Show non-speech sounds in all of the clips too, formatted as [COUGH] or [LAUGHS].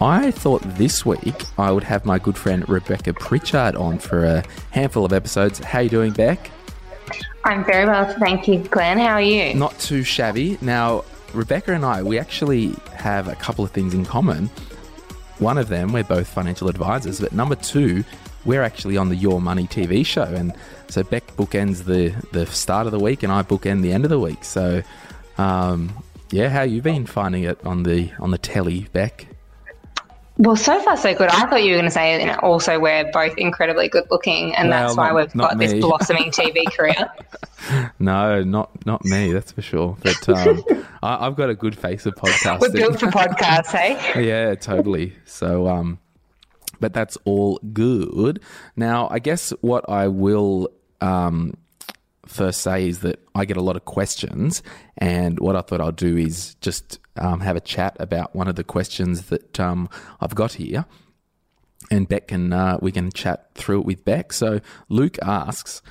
I thought this week I would have my good friend Rebecca Pritchard on for a handful of episodes. How you doing, Beck? I'm very well, thank you, Glen. How are you? Not too shabby. Now, Rebecca and I, we actually have a couple of things in common. One of them, we're both financial advisors, but number two, we're actually on the Your Money TV show, and so Beck bookends the the start of the week, and I bookend the end of the week. So, um, yeah, how you been finding it on the on the telly, Beck? Well, so far so good. I thought you were going to say you know, also we're both incredibly good looking, and Well, that's why not- we've not got this blossoming TV [LAUGHS] career. No, not not me, that's for sure. But um, I, I've got a good face of podcasting. We're built for podcasts, hey? [LAUGHS] yeah, totally. So, um, but that's all good. Now, I guess what I will um, first say is that I get a lot of questions, and what I thought I'll do is just um, have a chat about one of the questions that um, I've got here. And Beck can uh, we can chat through it with Beck. So Luke asks,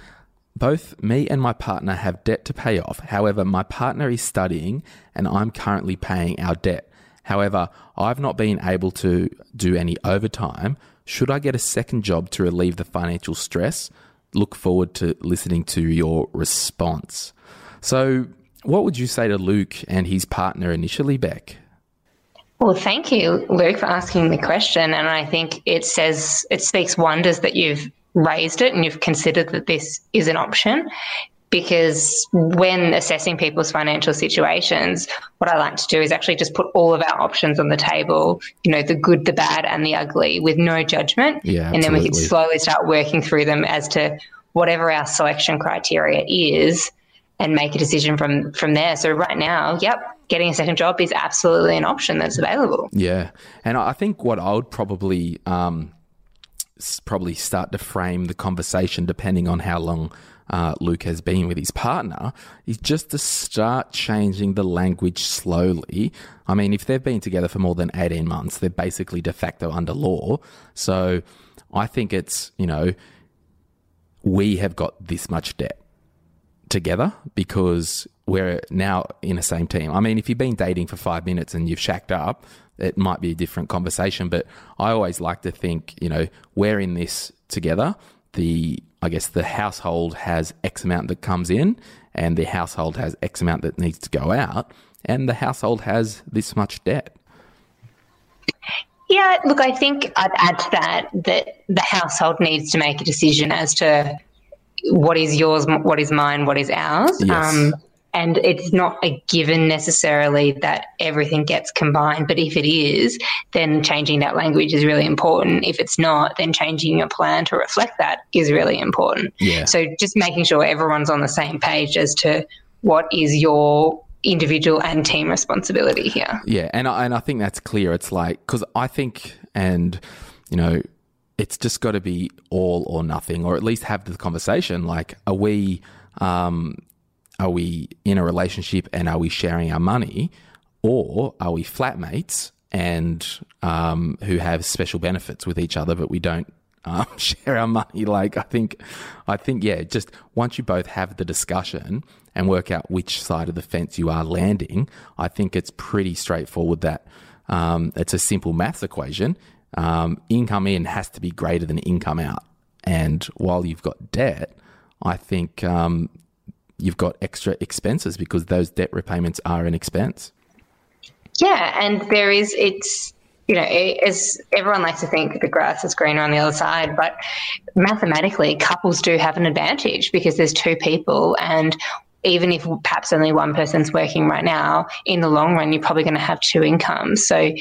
both me and my partner have debt to pay off. However, my partner is studying and I'm currently paying our debt. However, I've not been able to do any overtime. Should I get a second job to relieve the financial stress? Look forward to listening to your response. So, what would you say to Luke and his partner initially, Beck? Well, thank you, Luke, for asking the question. And I think it says, it speaks wonders that you've raised it and you've considered that this is an option. Because when assessing people's financial situations, what I like to do is actually just put all of our options on the table, you know, the good, the bad, and the ugly with no judgment. Yeah, and then we can slowly start working through them as to whatever our selection criteria is and make a decision from from there. So right now, yep, getting a second job is absolutely an option that's available. Yeah, and I think what I would probably um, probably start to frame the conversation, depending on how long uh, Luke has been with his partner, is just to start changing the language slowly. I mean, if they've been together for more than eighteen months, they're basically de facto under law. So I think it's you know we have got this much debt together because we're now in the same team. I mean, if you've been dating for five minutes and you've shacked up, it might be a different conversation. But I always like to think, you know, we're in this together. The I guess the household has X amount that comes in, and the household has X amount that needs to go out, and the household has this much debt. Yeah, look, I think I'd add to that that the household needs to make a decision as to what is yours, what is mine, what is ours. Yes. Um, and it's not a given necessarily that everything gets combined, but if it is, then changing that language is really important. If it's not, then changing your plan to reflect that is really important. Yeah. So just making sure everyone's on the same page as to what is your individual and team responsibility here. Yeah, and I, and I think that's clear. It's like because I think, and you know, it's just got to be all or nothing, or at least have the conversation. Like, are we, um, are we in a relationship and are we sharing our money, or are we flatmates and um, who have special benefits with each other, but we don't um, [LAUGHS] share our money. Like I think, I think yeah. Just once you both have the discussion and work out which side of the fence you are landing, I think it's pretty straightforward. That um, it's a simple maths equation. Um, income in has to be greater than income out, and while you've got debt, I think um, you've got extra expenses because those debt repayments are an expense. Yeah, and there is it's you know as everyone likes to think the grass is greener on the other side, but mathematically couples do have an advantage because there's two people and. Even if perhaps only one person's working right now, in the long run, you're probably going to have two incomes. So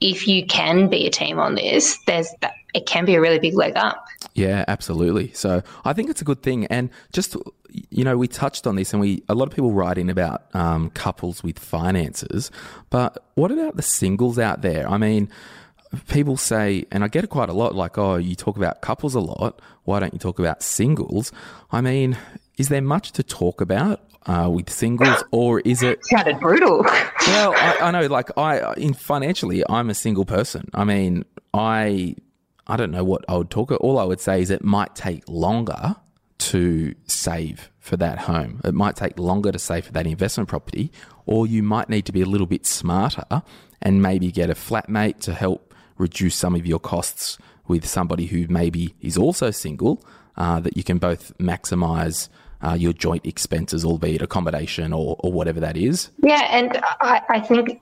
if you can be a team on this, there's it can be a really big leg up. Yeah, absolutely. So I think it's a good thing. And just you know, we touched on this, and we a lot of people write in about um, couples with finances, but what about the singles out there? I mean, people say, and I get it quite a lot, like, oh, you talk about couples a lot. Why don't you talk about singles? I mean, is there much to talk about? Uh, with singles, or is it sounded brutal? [LAUGHS] well, I, I know, like I, in financially, I'm a single person. I mean, I I don't know what I would talk. About. All I would say is it might take longer to save for that home. It might take longer to save for that investment property, or you might need to be a little bit smarter and maybe get a flatmate to help reduce some of your costs with somebody who maybe is also single, uh, that you can both maximize uh, your joint expenses, albeit accommodation or, or whatever that is. Yeah, and I, I think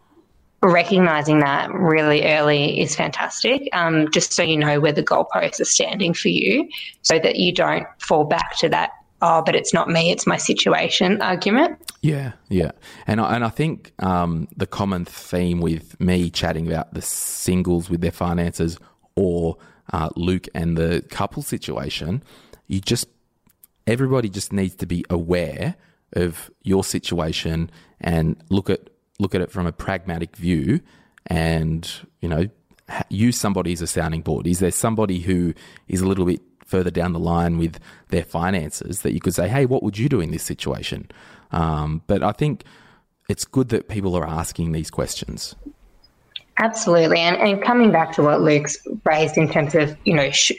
recognizing that really early is fantastic. Um, just so you know where the goalposts are standing for you, so that you don't fall back to that. Oh, but it's not me; it's my situation argument. Yeah, yeah, and I, and I think um, the common theme with me chatting about the singles with their finances or uh, Luke and the couple situation, you just everybody just needs to be aware of your situation and look at look at it from a pragmatic view and, you know, use somebody as a sounding board? Is there somebody who is a little bit further down the line with their finances that you could say, hey, what would you do in this situation? Um, but I think it's good that people are asking these questions. Absolutely. And, and coming back to what Luke's raised in terms of, you know, sh-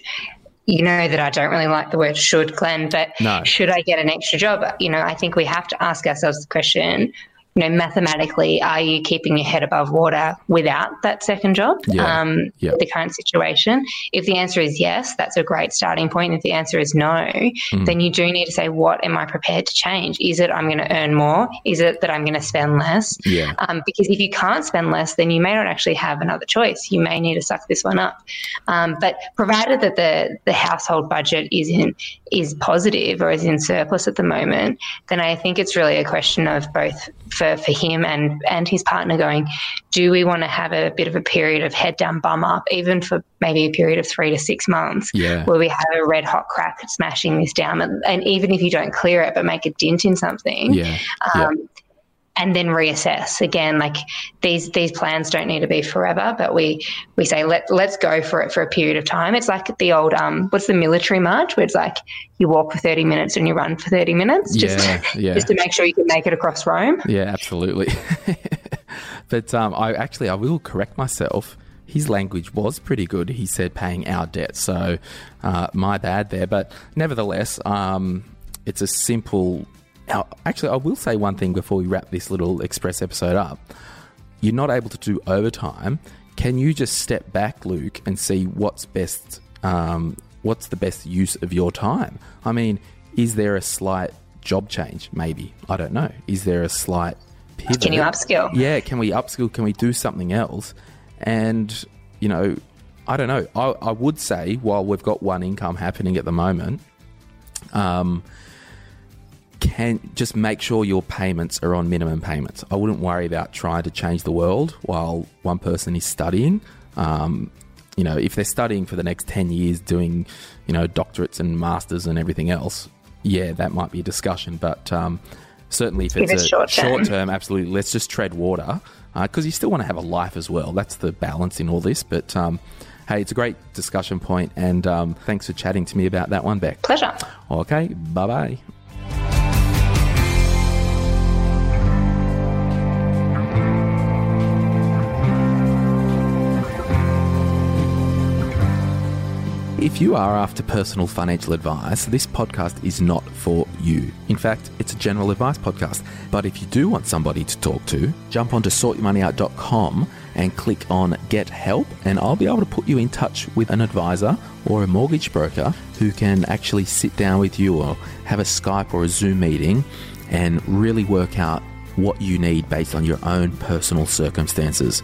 you know that I don't really like the word should, Glen, but no. should I get an extra job? You know, I think we have to ask ourselves the question you know, mathematically, are you keeping your head above water without that second job? Yeah. Um, yeah. The current situation. If the answer is yes, that's a great starting point. If the answer is no, mm. then you do need to say, what am I prepared to change? Is it I'm going to earn more? Is it that I'm going to spend less? Yeah. Um, because if you can't spend less, then you may not actually have another choice. You may need to suck this one up. Um, but provided that the the household budget is in is positive or is in surplus at the moment, then I think it's really a question of both for, for him and, and his partner going, do we want to have a bit of a period of head down, bum up, even for maybe a period of three to six months, yeah. where we have a red hot crack at smashing this down? And, and, even if you don't clear it, but make a dent in something, yeah. Um, yeah and then reassess again like these these plans don't need to be forever but we we say let let's go for it for a period of time it's like the old um what's the military march where it's like you walk for 30 minutes and you run for 30 minutes just yeah, yeah. just to make sure you can make it across Rome yeah absolutely [LAUGHS] but um I actually I will correct myself his language was pretty good. He said paying our debt, so uh, my bad there. But nevertheless, um, it's a simple now, actually, I will say one thing before we wrap this little express episode up. You're not able to do overtime. Can you just step back, Luke, and see what's best? Um, what's the best use of your time? I mean, is there a slight job change? Maybe I don't know. Is there a slight pivot? Can you upskill? Yeah, can we upskill? Can we do something else? And you know, I don't know. I, I would say while we've got one income happening at the moment, um, can just make sure your payments are on minimum payments. I wouldn't worry about trying to change the world while one person is studying. Um, you know, if they're studying for the next 10 years doing, you know, doctorates and masters and everything else, yeah, that might be a discussion. But um, certainly if, if it's, a short term. short term, absolutely, let's just tread water because uh, you still want to have a life as well. That's the balance in all this. But um, hey, it's a great discussion point, and um, thanks for chatting to me about that one, Beck. Pleasure. Okay, bye bye. If you are after personal financial advice, this podcast is not for you. In fact, it's a general advice podcast. But if you do want somebody to talk to, jump onto sortyourmoneyout.com and click on Get Help, and I'll be able to put you in touch with an advisor or a mortgage broker who can actually sit down with you or have a Skype or a Zoom meeting and really work out what you need based on your own personal circumstances.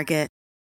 Target.